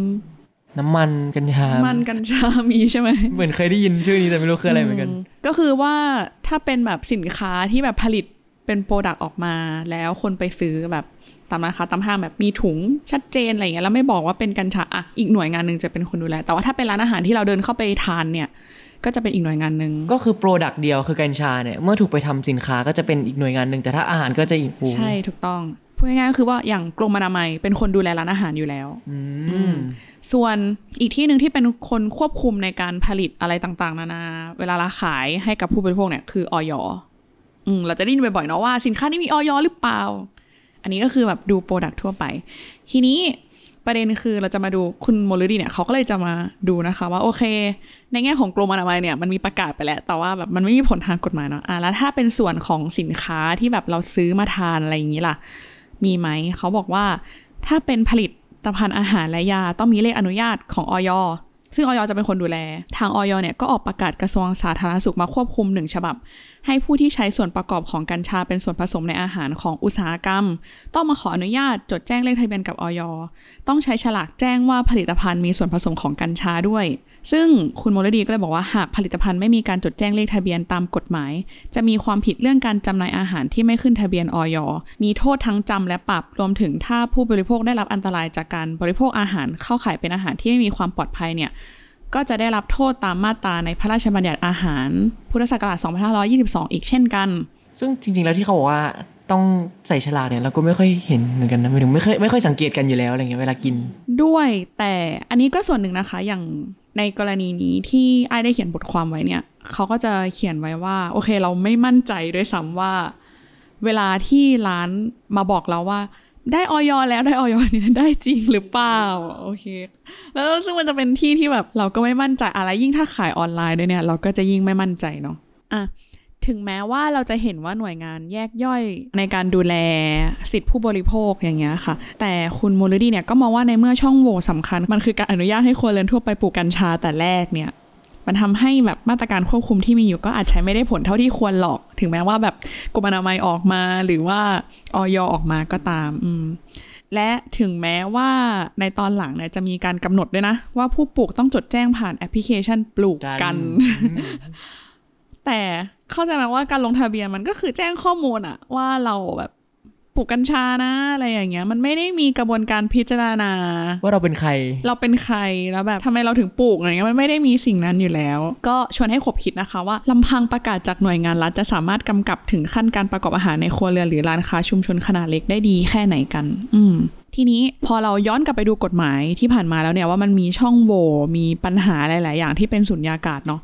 [SPEAKER 2] น้ำมันกัญชา
[SPEAKER 3] มันกัญชามีใช่ไหม
[SPEAKER 2] เหมือนเคยได้ยินชื่อนี้แต่ไม่รู้คืออะไรเหมือนกัน
[SPEAKER 3] ก็คือว่าถ้าเป็นแบบสินค้าที่แบบผลิตเป็น product ออกมา แล้วคนไปซื้อแบบตามร้านค้าตามห้างแบบมีถุงชัดเจนอะไรอย่างเงี้ยแล้วไม่บอกว่าเป็นกัญชาอะอีกหน่วยงานหนึ่งจะเป็นคนดูแล แต่ว่าถ้าเป็นร้านอาหารที่เราเดินเข้าไปทานเนี่ย ก็จะเป็นอีกหน่วยงานหนึ่ง
[SPEAKER 2] ก็คือ product เดียวคือกัญชาเนี่ยเมื่อถูกไปทำสินค้าก็จะเป็นอีกหน่วยงานหนึ่งแต่ถ้าอาหารก็จะอีกปู
[SPEAKER 3] ใช่ถูกต้อง พูดง่ายๆก็คือว่าอย่างกรมอนามัยเป็นคนดูแลร้านอาหารอยู่แล้ว
[SPEAKER 2] อืม
[SPEAKER 3] ส่วนอีกที่หนึ่งที่เป็นคนควบคุมในการผลิตอะไรต่างๆ นานา เวลาเราขายให้กับผู้บริโภคเนี่ยคือออยอืมเราจะได้ยินบ่อยๆเนาะว่าสินค้านี้มีออยหรือเปล่า อันนี้ก็คือแบบดูโปรดักทั่วไป ทีนี้ประเด็นคือเราจะมาดูคุณโมลดีเนี่ยเขาก็เลยจะมาดูนะคะว่าโอเค ในแง่ของกรมอนามัยเนี่ยมันมีประกาศไปแล้ว แต่ว่าแบบมันไม่มีผลทางกฎหมายเนาะอะแล้วถ้าเป็นส่วนของสินค้าที่แบบเราซื้อมาทานอะไรอย่างนี้ล่ะ มีไหม เขาบอกว่า ถ้าเป็นผลิตภัณฑ์อาหารและยาต้องมีเลขอนุญาตของออยซึ่งออยจะเป็นคนดูแล ทางออยเนี่ยก็ออกประกาศกระทรวงสาธารณสุขมาควบคุมหนึ่งฉบับ ให้ผู้ที่ใช้ส่วนประกอบของกัญชาเป็นส่วนผสมในอาหารของอุตสาหกรรม ต้องมาขออนุญาตจดแจ้งเลขทะเบียนกับออยต้องใช้ฉลากแจ้งว่าผลิตภัณฑ์มีส่วนผสมของกัญชาด้วย ซึ่งคุณโมลดีก็เลยบอกว่าหากผลิตภัณฑ์ไม่มีการจดแจ้งเลขทะเบียนตามกฎหมาย จะมีความผิดเรื่องการจำหน่ายอาหารที่ไม่ขึ้นทะเบียนออยมีโทษทั้งจำและปรับรวมถึงถ้าผู้บริโภคได้รับอันตรายจากการบริโภคอาหารเข้าข่ายเป็นอาหารที่ไม่มีความปลอดภัยเนี่ย ก็จะได้รับโทษตามมาตราในพระราชบัญญัติอาหาร พุทธศักราช 2522 อีกเช่นกัน
[SPEAKER 2] ซึ่งจริงๆ แล้วที่เขาบอกว่าต้องใส่ฉลากเนี่ยเราก็ไม่ค่อยเห็นเหมือนกันนะหมายถึงไม่ค่อยไม่ค่อยสังเกตกันอยู่แล้วอะไรเงี้ยเวลากิน
[SPEAKER 3] ด้วยแต่อันนี้ก็ส่วนหนึ่งนะคะอย่างในกรณีนี้ที่ไอ้ายได้เขียนบทความไว้เนี่ยเขาก็จะเขียนไว้ว่า โอเค เราไม่มั่นใจด้วยซ้ำว่า เวลาที่ร้านมาบอกเราว่า ได้ออยแล้วได้ออยเนี่ยได้จริงหรือเปล่าโอเค แล้วซึ่งมันจะเป็นที่ที่แบบเราก็ไม่มั่นใจอะไรยิ่งถ้าขายออนไลน์ด้วยเนี่ย เราก็จะยิ่งไม่มั่นใจเนาะอะถึงแม้ว่าเราจะเห็นว่าหน่วยงานแยกย่อยในการดูแลสิทธิผู้บริโภคอย่างเงี้ยค่ะ แต่คุณโมลดีเนี่ยก็มองว่าในเมื่อช่องโหว่สำคัญ มันคือการอนุญาตให้ครัวเรือนทั่วไปปลูกกัญชาแต่แรกเนี่ย มันทำให้แบบมาตรการควบคุมที่มีอยู่ก็อาจใช้ไม่ได้ผลเท่าที่ควรหรอก ถึงแม้ว่าแบบกรมอนามัยออกมาหรือว่าออยออกมาก็ตามอืมและถึงแม้ว่าในตอนหลังเนี่ยจะมีการกำหนดด้วยนะ ว่าผู้ปลูกต้องจดแจ้งผ่านแอปพลิเคชันปลูกกัน แต่เข้าใจไหมว่าการลงทะเบียนมันก็คือแจ้งข้อมูลอะว่าเราแบบ ปลูกกัญชานะอะไรอย่างเงี้ย มันไม่ได้มีกระบวนการพิจารณา
[SPEAKER 2] ว่าเราเป็นใคร
[SPEAKER 3] เราเป็นใครแล้วแบบทำไมเราถึงปลูกอะไรเงี้ยมันไม่ได้มีสิ่งนั้นอยู่แล้ว ก็ชวนให้ขบคิดนะคะว่าลำพังประกาศจากหน่วยงานรัฐจะสามารถกำกับถึงขั้นการประกอบอาหารในครัวเรือนหรือร้านค้าชุมชนขนาดเล็กได้ดีแค่ไหนกัน อืมทีนี้พอเราย้อนกลับไปดูกฎหมายที่ผ่านมาแล้วเนี่ยว่ามันมีช่องโหว่มีปัญหาหลาย ๆ อย่างที่เป็นสุญญากาศเนาะ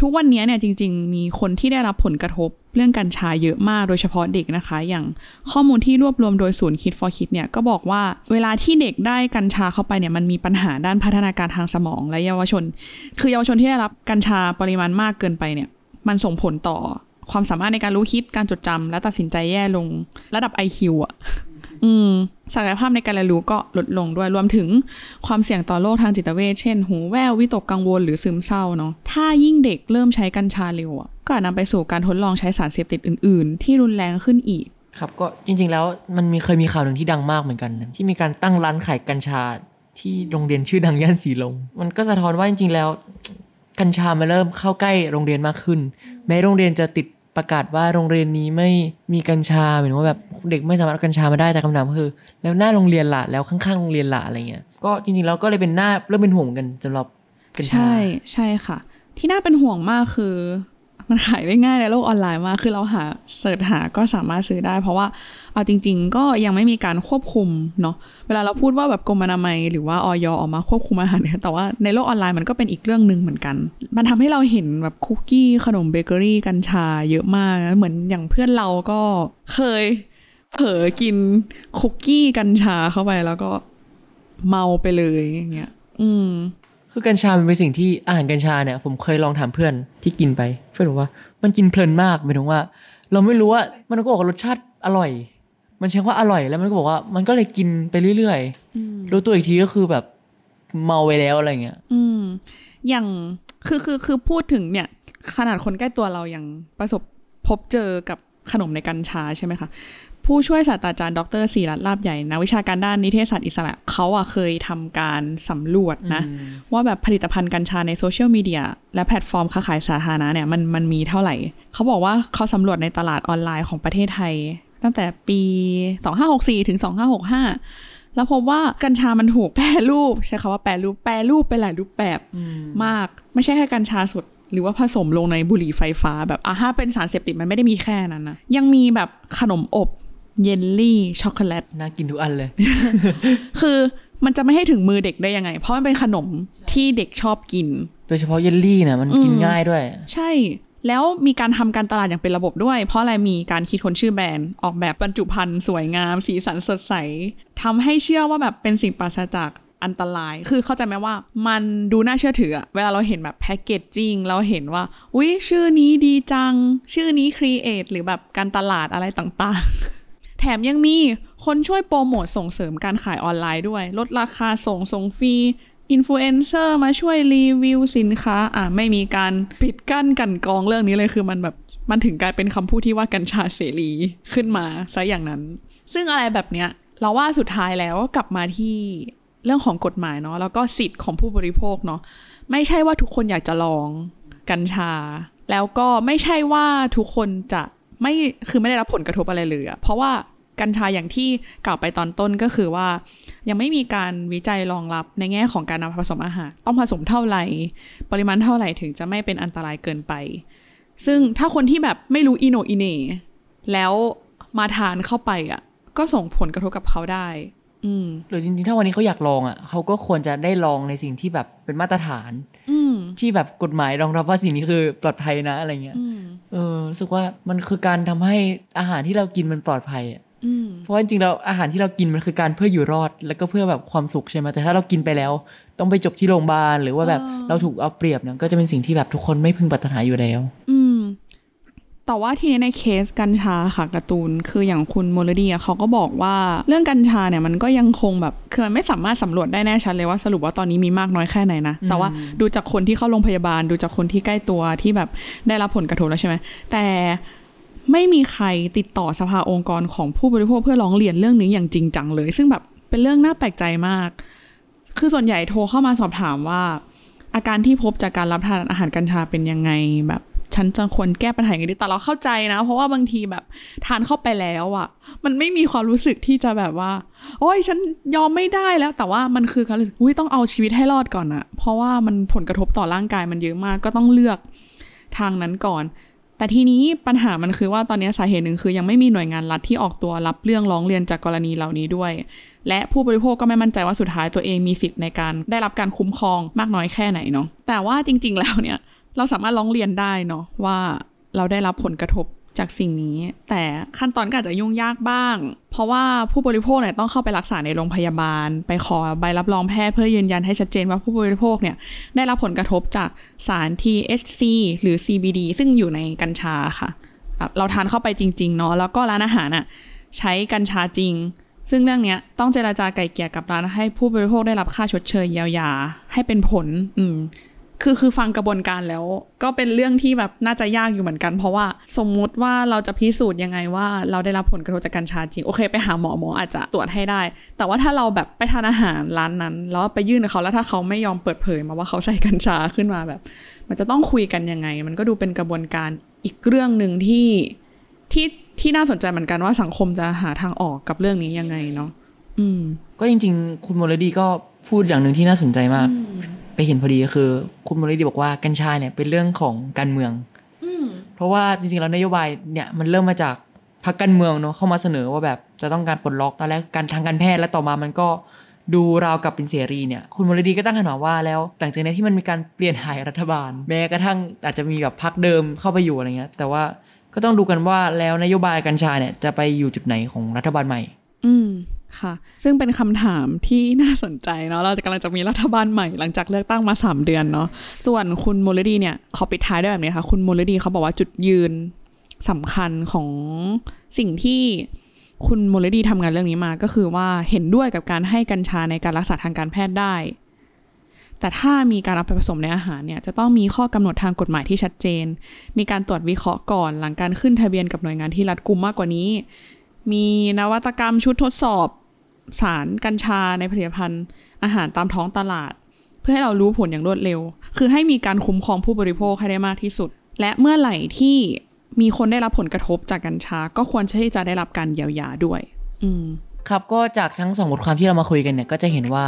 [SPEAKER 3] ทุกวันนี้เนี่ยจริง ๆ มีคนที่ได้รับผลกระทบ เรื่องกัญชาเยอะมากโดยเฉพาะเด็กนะคะ อย่างข้อมูลที่รวบรวมโดยศูนย์คิด for คิดเนี่ยก็บอกว่าเวลาที่เด็กได้กัญชาเข้าไปเนี่ยมันมีปัญหาด้านพัฒนาการทางสมองและเยาวชน คือเยาวชนที่ได้รับกัญชาปริมาณมากเกินไปเนี่ยมันส่งผลต่อความสามารถในการรู้คิดการจดจำและตัดสินใจแย่ลงระดับ IQ อะ อืมศักยภาพในการเรียนรู้ก็ลดลงด้วยรวมถึงความเสี่ยงต่อโรคทางจิตเวชเช่น หูแว่ววิตกกังวลหรือซึมเศร้าเนาะถ้ายิ่งเด็กเริ่มใช้กัญชาเร็วก็อาจนำไปสู่การทดลองใช้สารเสพติดอื่น ๆ ที่รุนแรงขึ้นอีก
[SPEAKER 2] ครับก็จริง ๆ แล้วมันมีเคยมีข่าวหนึ่งที่ดังมากเหมือนกัน ที่มีการตั้งร้านขายกัญชาที่โรงเรียนชื่อดังย่านสีลมมันก็สะท้อนว่าจริง ๆ แล้ว กัญชามาเริ่มเข้าใกล้โรงเรียนมากขึ้น แม้โรงเรียนจะติด ประกาศว่าโรงเรียนนี้ไม่มีกัญชาหมายถึงว่าแบบเด็กไม่สามารถเอากัญชามาได้แต่คำถามคือ แล้วหน้าโรงเรียนละแล้วข้างๆโรงเรียนละอะไรเงี้ยก็จริงๆแล้วก็เลยเป็นหน้าเริ่มเป็นห่วงกันสำหรับกัญชา
[SPEAKER 3] ใช่ใช่ค่ะ ที่น่าเป็นห่วงมากคือ มันขายได้ง่ายในโลกออนไลน์มาก คือเราหา search หาก็สามารถซื้อได้ เพราะว่าเอาจริง ๆ ก็ยังไม่มีการควบคุมเนาะ เวลาเราพูดว่าแบบกรมอนามัย หรือว่าอย. ออกมาควบคุมอาหารเนี่ยแต่ว่าในโลกออนไลน์มันก็เป็นอีกเรื่องหนึ่งเหมือนกัน มันทำให้เราเห็นแบบคุกกี้ขนมเบเกอรี่กัญชาเยอะมาก เหมือนอย่างเพื่อนเราก็เคยเผลอกินคุกกี้กัญชาเข้าไปแล้วก็เมาไปเลยอย่างเงี้ย อืม
[SPEAKER 2] คือกัญชามันเป็นสิ่งที่อาหารกัญชาเนี่ย ผมเคยลองถามเพื่อนที่กินไป เพื่อนบอกว่ามันกินเพลินมากหมายถึงว่า เราไม่รู้ว่ามันก็บอกว่ารสชาติอร่อย มันใช้ว่าอร่อยแล้วมันก็บอกว่ามันก็เลยกินไปเรื่อยๆรู้ตัวอีกทีก็คือแบบเมาไปแล้วอะไรเงี้ย
[SPEAKER 3] อืม อย่างคือคือคือพูดถึงเนี่ย ขนาดคนใกล้ตัวเรายังประสบพบเจอกับขนมในกัญชาใช่ไหมคะ ผู้ช่วยศาสตราจารย์ดร.ศรีรัช ลาภใหญ่นักวิชาการด้านนิเทศศาสตร์อิสระเขาอะเคยทำการสำรวจนะ ว่าแบบผลิตภัณฑ์กัญชาในโซเชียลมีเดียและแพลตฟอร์มค้าขายสาธารณะเนี่ยมันมันมีเท่าไหร่ เขาบอกว่าเขาสำรวจในตลาดออนไลน์ของประเทศไทย ตั้งแต่ปี 2564 ถึง 2565 แล้วพบว่ากัญชามันถูกแปรรูป ใช้คำว่าแปรรูปแปรรูปไปหลายรูปแบบมากไม่ใช่แค่กัญชาสดหรือว่าผสมลงในบุหรี่ไฟฟ้าแบบอะถ้าเป็นสารเสพติดมันไม่ได้มีแค่นั้นนะยังมีแบบขนมอบ เยลลี่ช็อกโกแลต
[SPEAKER 2] น่ากินทุกอันเลย
[SPEAKER 3] คือมันจะไม่ให้ถึงมือเด็กได้ยังไง เพราะมันเป็นขนมที่เด็กชอบกิน
[SPEAKER 2] โดยเฉพาะเยลลี่เนี่ยมันกิน
[SPEAKER 3] อืม
[SPEAKER 2] ง่ายด้วย
[SPEAKER 3] ใช่ แล้วมีการทำการตลาดอย่างเป็นระบบด้วย เพราะอะไรมีการคิดค้นชื่อแบรนด์ออกแบบบรรจุภัณฑ์สวยงาม สีสันสดใสทำให้เชื่อว่าแบบเป็นสิ่งปราศจากอันตราย คือเข้าใจไหมว่ามันดูน่าเชื่อถืออะเวลาเราเห็นแบบแพคเกจจิ้งเราเห็นว่า อุ๊ย ชื่อนี้ดีจัง ชื่อนี้ create หรือแบบการตลาดอะไรต่างๆแถ มยังมีคนช่วยโปรโมทส่งเสริมการขายออนไลน์ด้วย ลดราคาส่งส่งฟรีอินฟลูเอนเซอร์มาช่วยรีวิวสินค้า อะไม่มีการปิดกั้นกลั่นกรองเรื่องนี้เลยคือมันแบบมันถึงกลายเป็นคำพูดที่ว่ากัญชาเสรีขึ้นมาซะอย่างนั้น ซึ่งอะไรแบบเนี้ยเราว่าสุดท้ายแล้วก็กลับมาที่เรื่องของกฎหมายเนาะแล้วก็สิทธิ์ของผู้บริโภคเนาะไม่ใช่ว่าทุกคนอยากจะลองกัญชา แล้วก็ไม่ใช่ว่าทุกคนจะไม่คือไม่ได้รับผลกระทบอะไรเลยอะเพราะว่า กัญชาอย่างที่กล่าวไปตอนต้นก็คือว่า ยังไม่มีการวิจัยรองรับในแง่ของการนำมาผสมอาหาร ต้องผสมเท่าไหร่ ปริมาณเท่าไหร่ถึงจะไม่เป็นอันตรายเกินไป ซึ่งถ้าคนที่แบบไม่รู้อีโหนอีเหน่แล้วมาทานเข้าไปอะ ก็ส่งผลกระทบกับเขาได้อืม
[SPEAKER 2] หรือจริงๆ ถ้าวันนี้เขาอยากลองอะเขาก็ควรจะได้ลองในสิ่งที่แบบเป็นมาตรฐาน
[SPEAKER 3] อืม
[SPEAKER 2] ที่แบบกฎหมายรองรับว่าสิ่งนี้คือปลอดภัยนะอะไรเงี้ย
[SPEAKER 3] อืม
[SPEAKER 2] เออรู้สึกว่ามันคือการทำให้อาหารที่เรากินมันปลอดภัยอะ
[SPEAKER 3] อืม
[SPEAKER 2] เพราะว่าจริงๆเราอาหารที่เรากินมันคือการเพื่ออยู่รอด แล้วก็เพื่อแบบความสุขใช่ไหมแต่ถ้าเรากินไปแล้ว ต้องไปจบที่โรงพยาบาลหรือว่าแบบ
[SPEAKER 3] เออ
[SPEAKER 2] เราถูกเอาเปรียบเนี่ยก็จะเป็นสิ่งที่แบบทุกคนไม่พึงปรารถนาอยู่แล้ว
[SPEAKER 3] อืม แต่ว่าทีนี้ในเคสกัญชาค่ะการ์ตูนคืออย่างคุณโมลดีอะเขาก็บอกว่าเรื่องกัญชาเนี่ยมันก็ยังคงแบบคือมันไม่สามารถสำรวจได้แน่ชัดเลยว่าสรุปว่าตอนนี้มีมากน้อยแค่ไหนนะแต่ว่าดูจากคนที่เข้าโรงพยาบาล ดูจากคนที่ใกล้ตัวที่แบบได้รับผลกระทบแล้วใช่ไหมแต่ ไม่มีใครติดต่อสภาองค์กรของผู้บริโภคเพื่อร้องเรียนเรื่องนี้อย่างจริงจังเลย ซึ่งแบบเป็นเรื่องน่าแปลกใจมาก คือส่วนใหญ่โทรเข้ามาสอบถามว่า อาการที่พบจากการรับทานอาหารกัญชาเป็นยังไงแบบฉันจะควรแก้ปัญหาอยังไงดีแต่เราเข้าใจนะ เพราะว่าบางทีแบบทานเข้าไปแล้วอะ่ะ มันไม่มีความรู้สึกที่จะแบบว่า โอ้ยฉันยอมไม่ได้แล้ว แต่ว่ามันคือการรู้สึกอุ้ยต้องเอาชีวิตให้รอดก่อนอะเพราะว่ามันผลกระทบต่อร่างกายมันเยอะมากก็ต้องเลือกทางนั้นก่อน แต่ทีนี้ปัญหามันคือว่าตอนนี้สาเหตุหนึ่งคือยังไม่มีหน่วยงานรัฐที่ออกตัวรับเรื่องร้องเรียนจากกรณีเหล่านี้ด้วย และผู้บริโภคก็ไม่มั่นใจว่าสุดท้ายตัวเองมีสิทธิ์ในการได้รับการคุ้มครองมากน้อยแค่ไหนเนาะแต่ว่าจริง ๆ แล้วเนี่ยเราสามารถร้องเรียนได้เนาะว่าเราได้รับผลกระทบ จากสิ่งนี้ แต่ขั้นตอนก็อาจจะยุ่งยากบ้าง เพราะว่าผู้บริโภคเนี่ยต้องเข้าไปรักษาในโรงพยาบาล ไปขอใบรับรองแพทย์เพื่อยืนยันให้ชัดเจนว่าผู้บริโภคเนี่ยได้รับผลกระทบจากสาร THC หรือ CBD ซึ่งอยู่ในกัญชาค่ะ เราทานเข้าไปจริงๆเนาะแล้วก็ร้านอาหารอะใช้กัญชาจริง ซึ่งเรื่องเนี้ยต้องเจราจาไก่เกลี่ยกับร้านให้ผู้บริโภคได้รับค่าชดเชยเยียวยาให้เป็นผล อืม คือคือฟังกระบวนการแล้ว ก็เป็นเรื่องที่แบบน่าจะยากอยู่เหมือนกัน เพราะว่าสมมุติว่าเราจะพิสูจน์ยังไงว่าเราได้รับผลกระทบจากกัญชาจริงโอเค ไปหาหมอหมออาจจะตรวจให้ได้ แต่ว่าถ้าเราแบบไปทานอาหารร้านนั้น แล้วไปยื่นกับเขาแล้วถ้าเขาไม่ยอมเปิดเผยมาว่าเขาใส่กัญชาขึ้นมาแบบ มันจะต้องคุยกันยังไง มันก็ดูเป็นกระบวนการอีกเรื่องหนึ่งที่ที่ที่น่าสนใจเหมือนกันว่าสังคมจะหาทางออกกับเรื่องนี้ยังไงเนาะอืม
[SPEAKER 2] ก็จริง ๆ คุณโมเลดีก็พูดอย่างหนึ่งที่น่าสนใจมาก ไปเห็นพอดีก็คือคุณโมเลดีบอกว่ากัญชาเนี่ยเป็นเรื่องของการเมืองเพราะว่าจริงๆแล้วนโยบายเนี่ยมันเริ่มมาจากพรรคการเมืองเนาะเข้ามาเสนอว่าแบบจะต้องการปลดล็อกตอนแรกการทางการแพทย์และต่อมามันก็ดูราวกับเป็นเสรีเนี่ย คุณโมเลดีก็ตั้งคำถามว่าแล้ว หลังจากนี้ที่มันมีการเปลี่ยนถ่ายรัฐบาล แม้กระทั่งอาจจะมีแบบพรรคเดิมเข้าไปอยู่อะไรเงี้ย แต่ว่าก็ต้องดูกันว่าแล้วนโยบายกัญชาเนี่ยจะไปอยู่จุดไหนของรัฐบาลใหม่
[SPEAKER 3] อืม ค่ะ ซึ่งเป็นคำถามที่น่าสนใจเนาะ เราจะกำลังจะมีรัฐบาลใหม่หลังจากเลือกตั้งมา 3 เดือนเนาะ ส่วนคุณโมลดีเนี่ยขอปิดท้ายด้วยแบบนี้ค่ะ คุณโมลดีเขาบอกว่าจุดยืนสำคัญของสิ่งที่คุณโมลดีทำงานเรื่องนี้มา ก็คือว่าเห็นด้วยกับการให้กัญชาในการรักษาทางการแพทย์ได้ แต่ถ้ามีการเอาไปผสมในอาหารเนี่ย จะต้องมีข้อกำหนดทางกฎหมายที่ชัดเจน มีการตรวจวิเคราะห์ก่อน หลังการขึ้นทะเบียนกับหน่วยงานที่รัดกุมมากกว่านี้ มีนวัตกรรมชุดทดสอบสารกัญชาในผลิตภัณฑ์ อาหารตามท้องตลาด เพื่อให้เรารู้ผลอย่างรวดเร็ว คือให้มีการคุ้มครองผู้บริโภคให้ได้มากที่สุด และเมื่อไหร่ที่มีคนได้รับผลกระทบจากกัญชา ก็ควรที่จะได้รับการเยียวยาด้วย อืม
[SPEAKER 2] ครับก็จากทั้งสองบทความที่เรามาคุยกันเนี่ยก็จะเห็นว่า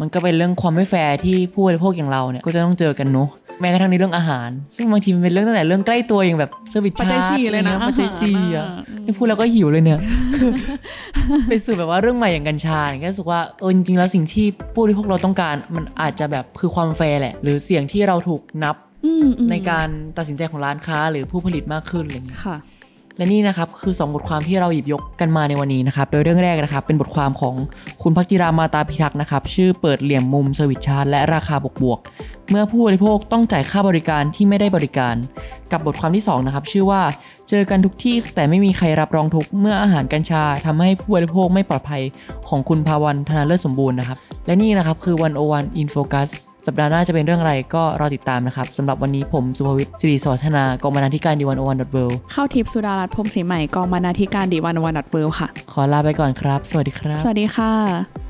[SPEAKER 2] มันก็เป็นเรื่องความไม่แฟร์ที่ผู้บริโภคอย่างเราเนี่ยก็จะต้องเจอกันเนาะ แม้กระทั่งในเรื่องอาหาร ซึ่งบางทีมันเป็นเรื่องตั้งแต่เรื่องใกล้ตัวอย่างแบบ service
[SPEAKER 3] ปัจจัย
[SPEAKER 2] ชาร์จ
[SPEAKER 3] สี่เลยนะ
[SPEAKER 2] ปัจจัยสี่
[SPEAKER 3] อา
[SPEAKER 2] อะ
[SPEAKER 3] หารอะ
[SPEAKER 2] นี่พูดแล้วก็หิวเลยเนี่ยเป็นสู่แบบว่าเรื่องใหม่อย่างกัญชาเนี่ยก็รู้สึกว่าเออจริงๆแล้วสิ่งที่ผู้บริโภคเราต้องการ มันอาจจะแบบคือความแฟร์แหละ หรือเสียงที่เราถูกนับ
[SPEAKER 3] อืมอืม
[SPEAKER 2] ในการตัดสินใจของร้านค้าหรือผู้ผลิตมากขึ้นอะไรอย่างเงี้ย
[SPEAKER 3] ค่ะ
[SPEAKER 2] และนี่นะครับคือ 2 บทความที่เราหยิบยกกันมาในวันนี้นะครับ โดยเรื่องแรกนะครับ เป็นบทความของคุณภัคจิรามาตาพิทักษ์นะครับ ชื่อเปิดเหลี่ยมมุม service charge และราคาบวกบวก เมื่อผู้บริโภคต้องจ่ายค่าบริการที่ไม่ได้บริการ กับบทความที่ 2 นะครับ ชื่อว่าเจอกันทุกที่แต่ไม่มีใครรับรองทุกเมื่ออาหารกัญชาทำให้ผู้บริโภคไม่ปลอดภัยของคุณภาวันธนาเลิศสมบูรณ์นะครับ และนี่นะครับคือวันโอวันอินโฟกัส สัปดาห์หน้าจะเป็นเรื่องอะไรก็รอติดตามนะครับสำหรับวันนี้ผมสุภวิทย์สิริสวัฒนากองบรรณาธิการดีวันโอวันดอทเว
[SPEAKER 3] เข้าทิพย์สุดารัตน์พรหมศรีใหม่กองบรรณาธิการดีวันวันดัดเบิลค่ะ
[SPEAKER 2] ขอลาไปก่อนครับ สวัสดีครับ
[SPEAKER 3] สวัสดีค่ะ